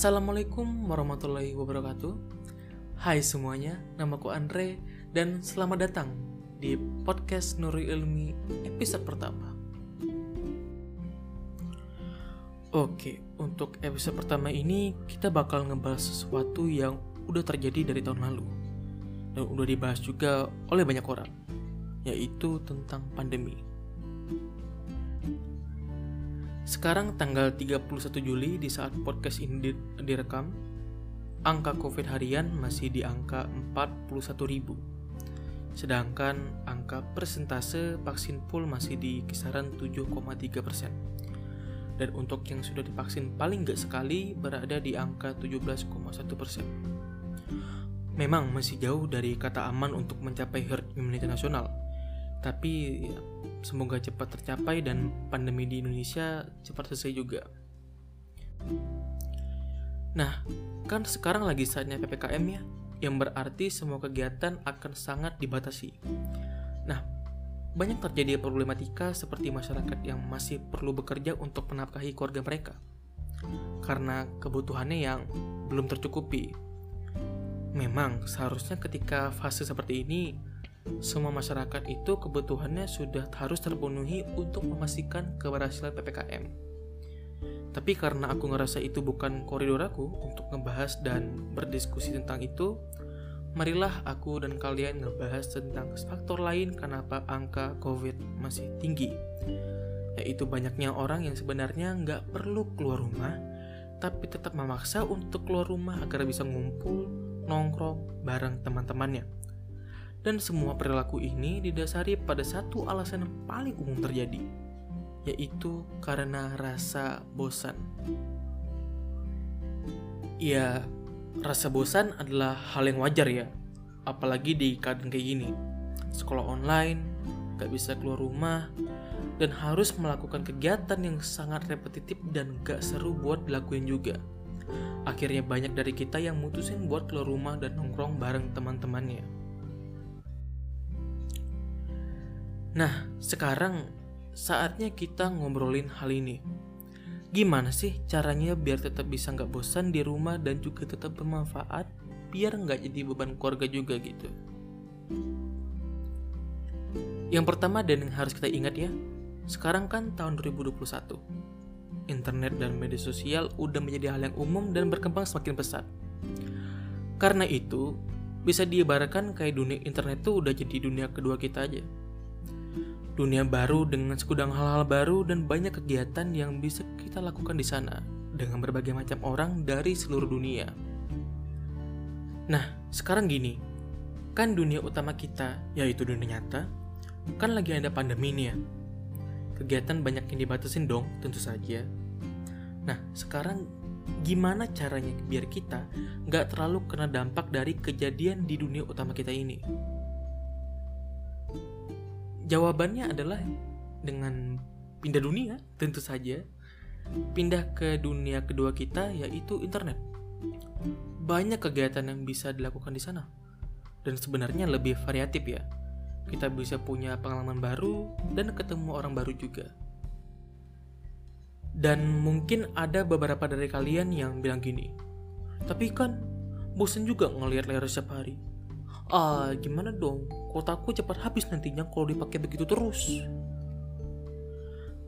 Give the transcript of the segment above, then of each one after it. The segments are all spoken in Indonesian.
Assalamualaikum warahmatullahi wabarakatuh. Hai semuanya, namaku Andre dan selamat datang di podcast Nuri Ilmi episode pertama. Oke, untuk episode pertama ini kita bakal ngebahas sesuatu yang udah terjadi dari tahun lalu dan udah dibahas juga oleh banyak orang, yaitu tentang pandemi. Sekarang tanggal 31 Juli di saat podcast ini direkam, angka COVID harian masih di angka 41.000. Sedangkan angka persentase vaksin full masih di kisaran 7,3 persen. Dan untuk yang sudah divaksin paling nggak sekali berada di angka 17,1 persen. Memang masih jauh dari kata aman untuk mencapai herd immunity nasional, tapi semoga cepat tercapai dan pandemi di Indonesia cepat selesai juga. Nah, kan sekarang lagi saatnya PPKM ya, yang berarti semua kegiatan akan sangat dibatasi. Nah, banyak terjadi problematika seperti masyarakat yang masih perlu bekerja untuk menafkahi keluarga mereka karena kebutuhannya yang belum tercukupi. Memang seharusnya ketika fase seperti ini semua masyarakat itu kebutuhannya sudah harus terpenuhi untuk memastikan keberhasilan PPKM. Tapi karena aku ngerasa itu bukan koridor aku untuk ngebahas dan berdiskusi tentang itu, marilah aku dan kalian ngebahas tentang faktor lain kenapa angka COVID masih tinggi. Yaitu banyaknya orang yang sebenarnya nggak perlu keluar rumah, tapi tetap memaksa untuk keluar rumah agar bisa ngumpul, nongkrong bareng teman-temannya dan semua perilaku ini didasari pada satu alasan yang paling umum terjadi, yaitu karena rasa bosan. Ya, rasa bosan adalah hal yang wajar ya, apalagi di keadaan kayak gini. Sekolah online, gak bisa keluar rumah, dan harus melakukan kegiatan yang sangat repetitif dan gak seru buat dilakuin juga. Akhirnya banyak dari kita yang mutusin buat keluar rumah dan nongkrong bareng teman-temannya. Nah, sekarang saatnya kita ngobrolin hal ini. Gimana sih caranya biar tetap bisa nggak bosan di rumah dan juga tetap bermanfaat biar nggak jadi beban keluarga juga gitu. Yang pertama dan yang harus kita ingat ya, sekarang kan tahun 2021. Internet dan media sosial udah menjadi hal yang umum dan berkembang semakin pesat. Karena itu, bisa diibaratkan kayak dunia internet tuh udah jadi dunia kedua kita aja dunia baru dengan segudang hal-hal baru dan banyak kegiatan yang bisa kita lakukan di sana dengan berbagai macam orang dari seluruh dunia. Nah, sekarang gini, kan dunia utama kita, yaitu dunia nyata, kan lagi ada pandemi nih ya. Kegiatan banyak yang dibatasin dong, tentu saja. Nah, sekarang gimana caranya biar kita nggak terlalu kena dampak dari kejadian di dunia utama kita ini? Jawabannya adalah dengan pindah dunia, tentu saja. Pindah ke dunia kedua kita yaitu internet. Banyak kegiatan yang bisa dilakukan di sana. Dan sebenarnya lebih variatif ya. Kita bisa punya pengalaman baru dan ketemu orang baru juga. Dan mungkin ada beberapa dari kalian yang bilang gini, tapi kan bosen juga ngelihat layar setiap hari ah gimana dong? Kotaku cepat habis nantinya kalau dipakai begitu terus.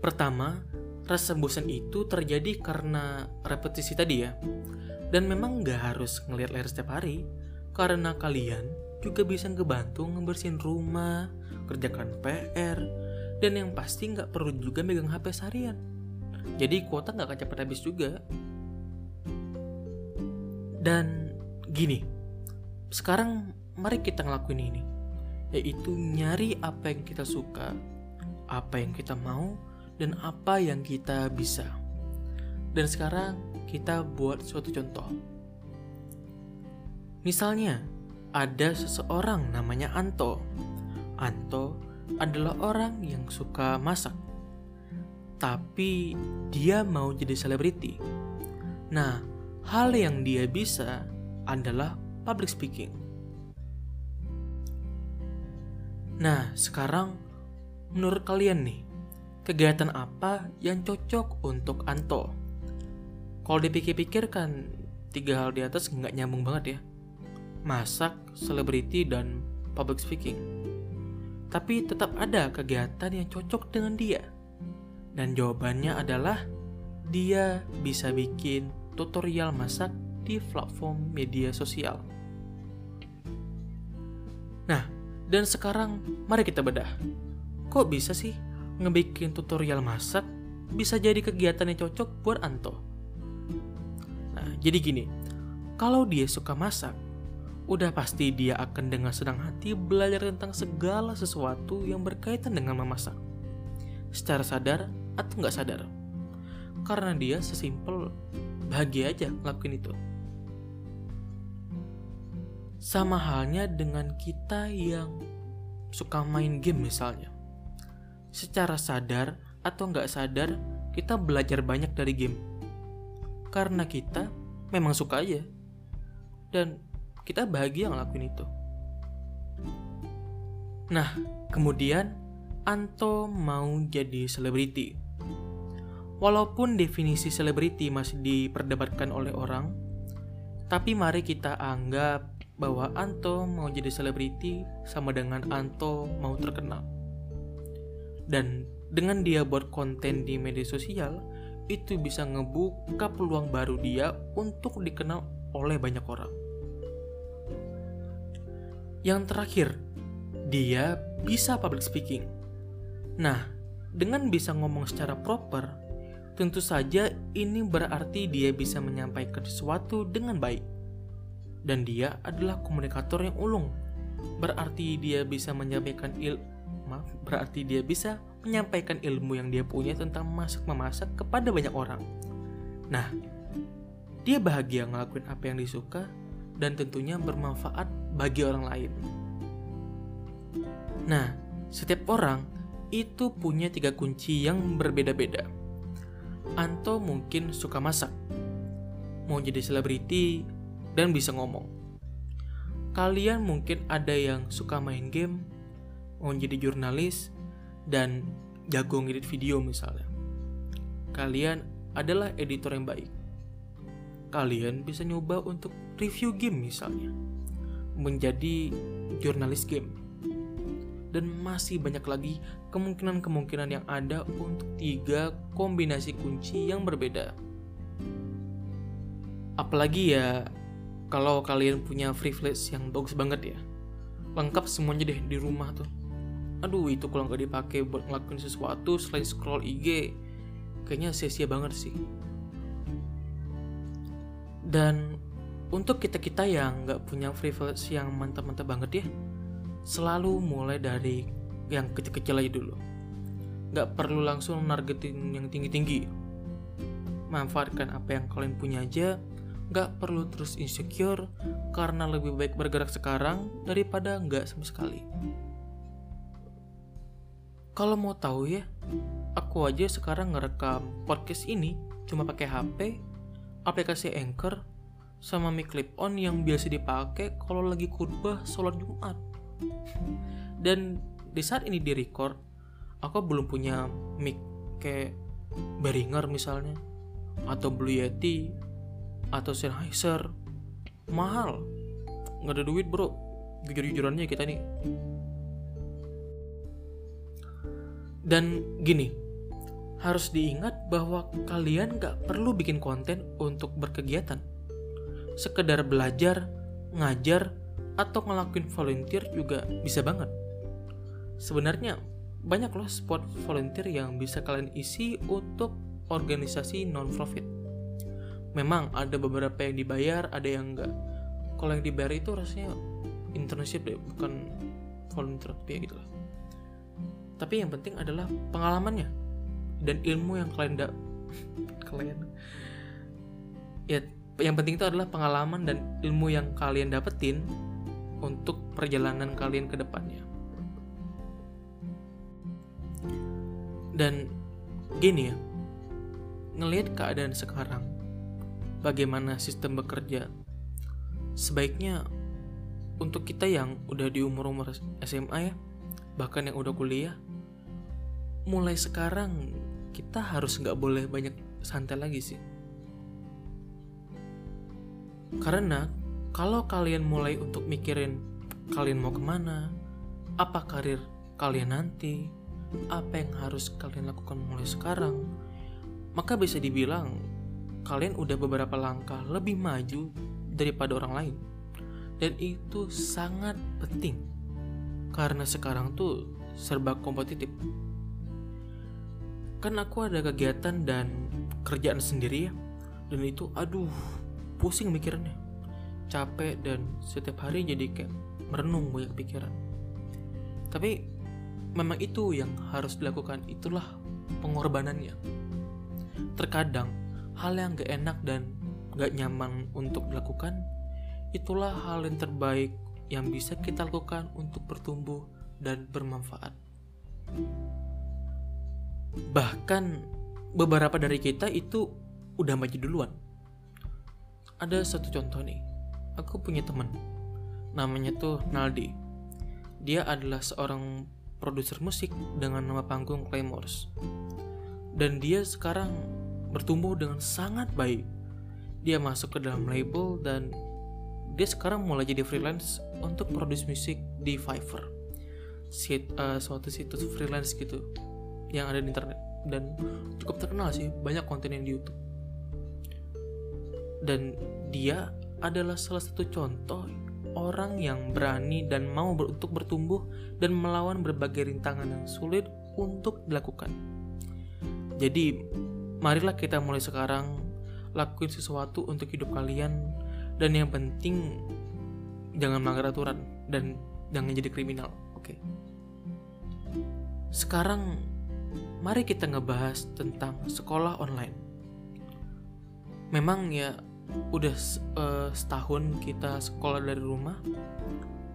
Pertama rasa bosan itu terjadi karena repetisi tadi ya. Dan memang nggak harus ngelihat layar setiap hari karena kalian juga bisa ngebantu ngebersihin rumah kerjakan PR dan yang pasti nggak perlu juga megang HP seharian. Jadi kuota nggak akan cepat habis juga. Dan gini sekarang mari kita ngelakuin ini. Yaitu nyari apa yang kita suka apa yang kita mau dan apa yang kita bisa. Dan sekarang kita buat suatu contoh. Misalnya ada seseorang namanya Anto. Anto adalah orang yang suka masak. Tapi dia mau jadi selebriti. Nah hal yang dia bisa adalah public speaking Nah, sekarang menurut kalian nih, kegiatan apa yang cocok untuk Anto? Kalau dipikir-pikir kan tiga hal di atas nggak nyambung banget ya. Masak, selebriti, dan public speaking. Tapi tetap ada kegiatan yang cocok dengan dia. Dan jawabannya adalah dia bisa bikin tutorial masak di platform media sosial. Nah, dan sekarang mari kita bedah. Kok bisa sih ngebikin tutorial masak bisa jadi kegiatan yang cocok buat Anto? Nah, jadi gini, kalau dia suka masak, udah pasti dia akan dengan senang hati belajar tentang segala sesuatu yang berkaitan dengan memasak. Secara sadar atau nggak sadar. Karena dia sesimpel bahagia aja ngelakuin itu. Sama halnya dengan kita yang suka main game misalnya. Secara sadar atau nggak sadar, kita belajar banyak dari game. Karena kita memang suka aja. Dan kita bahagia ngelakuin itu. Nah, kemudian Anto mau jadi selebriti. Walaupun definisi selebriti masih diperdebatkan oleh orang, tapi mari kita anggap bahwa Anto mau jadi selebriti sama dengan Anto mau terkenal. Dan dengan dia buat konten di media sosial, itu bisa ngebuka peluang baru dia untuk dikenal oleh banyak orang. Yang terakhir, dia bisa public speaking. Nah, dengan bisa ngomong secara proper, tentu saja ini berarti dia bisa menyampaikan sesuatu dengan baik dan dia adalah komunikator yang ulung. Berarti dia bisa menyampaikan il maaf, berarti dia bisa menyampaikan ilmu yang dia punya tentang masak memasak kepada banyak orang. Nah, dia bahagia ngelakuin apa yang disuka dan tentunya bermanfaat bagi orang lain. Nah, setiap orang itu punya tiga kunci yang berbeda-beda. Anto mungkin suka masak, mau jadi selebriti dan bisa ngomong. Kalian mungkin ada yang suka main game, mau jadi jurnalis, dan jago ngedit video misalnya. Kalian adalah editor yang baik. Kalian bisa nyoba untuk review game misalnya, menjadi jurnalis game. Dan masih banyak lagi kemungkinan-kemungkinan yang ada untuk tiga kombinasi kunci yang berbeda. Apalagi ya kalau kalian punya privilege yang bagus banget ya lengkap semuanya deh di rumah tuh. Aduh itu kalau nggak dipakai buat ngelakuin sesuatu selain scroll IG kayaknya sia-sia banget sih. Dan untuk kita-kita yang nggak punya privilege yang mantap-mantap banget ya selalu mulai dari yang kecil-kecil aja dulu. Nggak perlu langsung nargetin yang tinggi-tinggi. Manfaatkan apa yang kalian punya aja Gak perlu terus insecure karena lebih baik bergerak sekarang daripada nggak sama sekali. Kalau mau tahu ya, aku aja sekarang ngerekam podcast ini cuma pakai HP, aplikasi Anchor, sama mic clip on yang biasa dipakai kalau lagi khutbah sholat Jumat. Dan di saat ini di record, aku belum punya mic kayak Behringer misalnya, atau Blue Yeti, atau Sennheiser mahal. Nggak ada duit bro. Jujur-jujurannya kita nih. Dan gini harus diingat bahwa kalian gak perlu bikin konten untuk berkegiatan. Sekedar belajar ngajar atau ngelakuin volunteer juga bisa banget. Sebenarnya banyak loh spot volunteer yang bisa kalian isi untuk organisasi non-profit memang ada beberapa yang dibayar ada yang enggak. Kalau yang dibayar itu rasanya internship deh bukan volunteer ya gitu lah. Tapi yang penting adalah pengalamannya dan ilmu yang kalian da kalian. Ya yang penting itu adalah pengalaman dan ilmu yang kalian dapetin untuk perjalanan kalian ke depannya. Dan gini ya ngelihat keadaan sekarang bagaimana sistem bekerja. Sebaiknya untuk kita yang udah di umur-umur SMA ya, bahkan yang udah kuliah, mulai sekarang kita harus nggak boleh banyak santai lagi sih. Karena kalau kalian mulai untuk mikirin kalian mau ke mana, apa karir kalian nanti, apa yang harus kalian lakukan mulai sekarang, maka bisa dibilang kalian udah beberapa langkah lebih maju daripada orang lain. Dan itu sangat penting. Karena sekarang tuh serba kompetitif. Kan aku ada kegiatan dan kerjaan sendiri ya. Dan itu aduh, pusing mikirnya. Capek dan setiap hari jadi kayak merenung banyak pikiran. Tapi memang itu yang harus dilakukan, itulah pengorbanannya. Terkadang hal yang gak enak dan gak nyaman untuk dilakukan, itulah hal yang terbaik yang bisa kita lakukan untuk bertumbuh dan bermanfaat. Bahkan beberapa dari kita itu udah maju duluan. Ada satu contoh nih, aku punya teman, namanya tuh Naldi. Dia adalah seorang produser musik dengan nama panggung Claymores. Dan dia sekarang bertumbuh dengan sangat baik. Dia masuk ke dalam label dan dia sekarang mulai jadi freelance untuk produce musik di Fiverr. Sit, uh, suatu situs freelance gitu yang ada di internet dan cukup terkenal sih banyak konten yang di YouTube dan dia adalah salah satu contoh orang yang berani dan mau ber untuk bertumbuh dan melawan berbagai rintangan yang sulit untuk dilakukan. Jadi, marilah kita mulai sekarang lakuin sesuatu untuk hidup kalian. Dan yang penting jangan melanggar aturan dan jangan jadi kriminal oke? Okay? sekarang mari kita ngebahas tentang sekolah online. Memang ya udah uh, setahun kita sekolah dari rumah.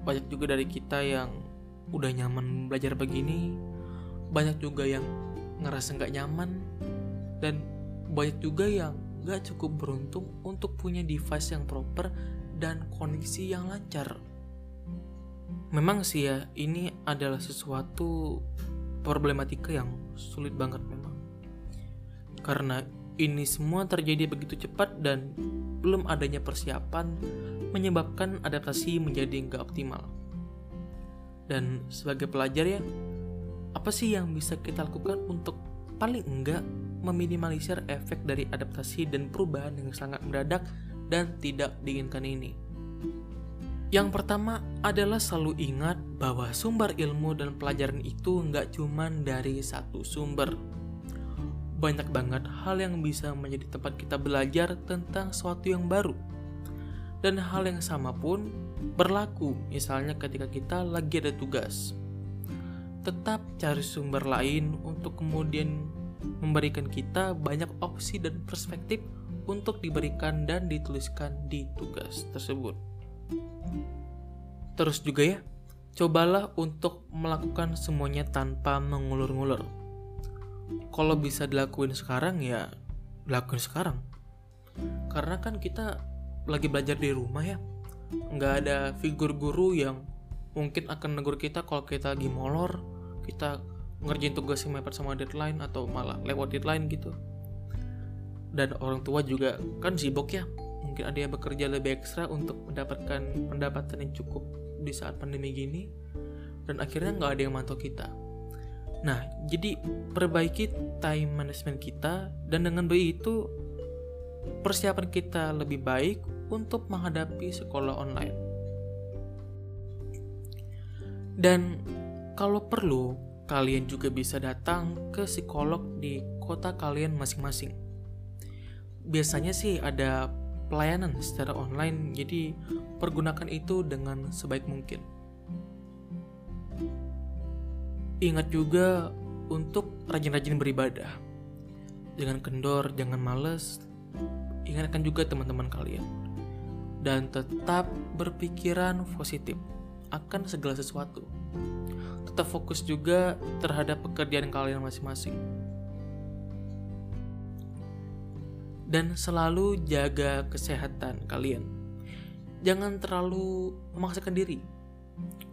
Banyak juga dari kita yang udah nyaman belajar begini. Banyak juga yang ngerasa nggak nyaman dan banyak juga yang gak cukup beruntung untuk punya device yang proper dan koneksi yang lancar. Memang sih ya, ini adalah sesuatu problematika yang sulit banget memang. Karena ini semua terjadi begitu cepat dan belum adanya persiapan menyebabkan adaptasi menjadi nggak optimal. Dan sebagai pelajar ya, apa sih yang bisa kita lakukan untuk paling enggak meminimalisir efek dari adaptasi dan perubahan yang sangat mendadak dan tidak diinginkan ini. Yang pertama adalah selalu ingat bahwa sumber ilmu dan pelajaran itu nggak cuma dari satu sumber. Banyak banget hal yang bisa menjadi tempat kita belajar tentang sesuatu yang baru. Dan hal yang sama pun berlaku misalnya ketika kita lagi ada tugas tetap cari sumber lain untuk kemudian memberikan kita banyak opsi dan perspektif untuk diberikan dan dituliskan di tugas tersebut. Terus juga ya, cobalah untuk melakukan semuanya tanpa mengulur-ngulur. Kalau bisa dilakuin sekarang ya, lakuin sekarang. Karena kan kita lagi belajar di rumah ya, nggak ada figur guru yang mungkin akan negur kita kalau kita lagi molor kita ngerjain tugas yang mepet sama deadline atau malah lewat deadline gitu. Dan orang tua juga kan sibuk ya mungkin ada yang bekerja lebih ekstra untuk mendapatkan pendapatan yang cukup di saat pandemi gini dan akhirnya nggak ada yang mantau kita. Nah jadi perbaiki time management kita dan dengan begitu persiapan kita lebih baik untuk menghadapi sekolah online. Dan kalau perlu, kalian juga bisa datang ke psikolog di kota kalian masing-masing. Biasanya sih ada pelayanan secara online, jadi pergunakan itu dengan sebaik mungkin. Ingat juga untuk rajin-rajin beribadah. Jangan kendor, jangan males. Ingatkan juga teman-teman kalian. Dan tetap berpikiran positif akan segala sesuatu tetap fokus juga terhadap pekerjaan kalian masing-masing. Dan selalu jaga kesehatan kalian. Jangan terlalu memaksakan diri.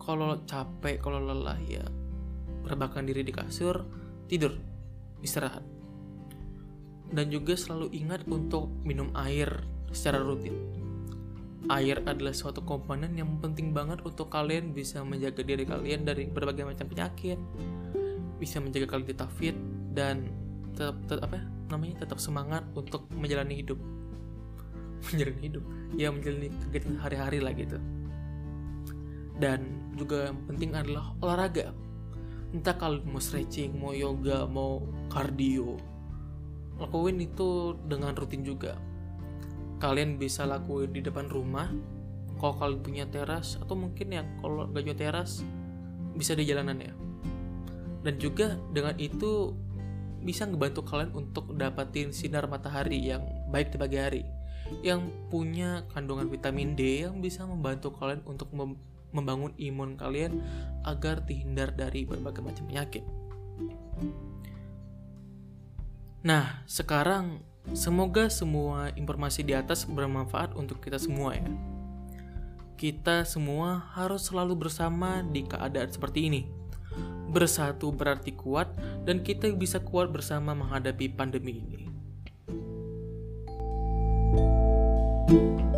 Kalau capek, kalau lelah ya rebakan diri di kasur, tidur, istirahat. Dan juga selalu ingat untuk minum air secara rutin. Air adalah suatu komponen yang penting banget untuk kalian bisa menjaga diri kalian dari berbagai macam penyakit, bisa menjaga kalian tetap fit dan tetap, tetap apa ya, namanya tetap semangat untuk menjalani hidup, menjalani hidup, ya menjalani kegiatan hari-hari lah gitu. Dan juga yang penting adalah olahraga. Entah kalian mau stretching, mau yoga, mau cardio, lakuin itu dengan rutin juga kalian bisa lakuin di depan rumah kalau kalian punya teras atau mungkin ya kalau gak punya teras bisa di jalanan ya dan juga dengan itu bisa ngebantu kalian untuk dapatin sinar matahari yang baik di pagi hari yang punya kandungan vitamin D yang bisa membantu kalian untuk membangun imun kalian agar terhindar dari berbagai macam penyakit. Nah, sekarang Semoga semua informasi di atas bermanfaat untuk kita semua ya. Kita semua harus selalu bersama di keadaan seperti ini. Bersatu berarti kuat dan kita bisa kuat bersama menghadapi pandemi ini. thank you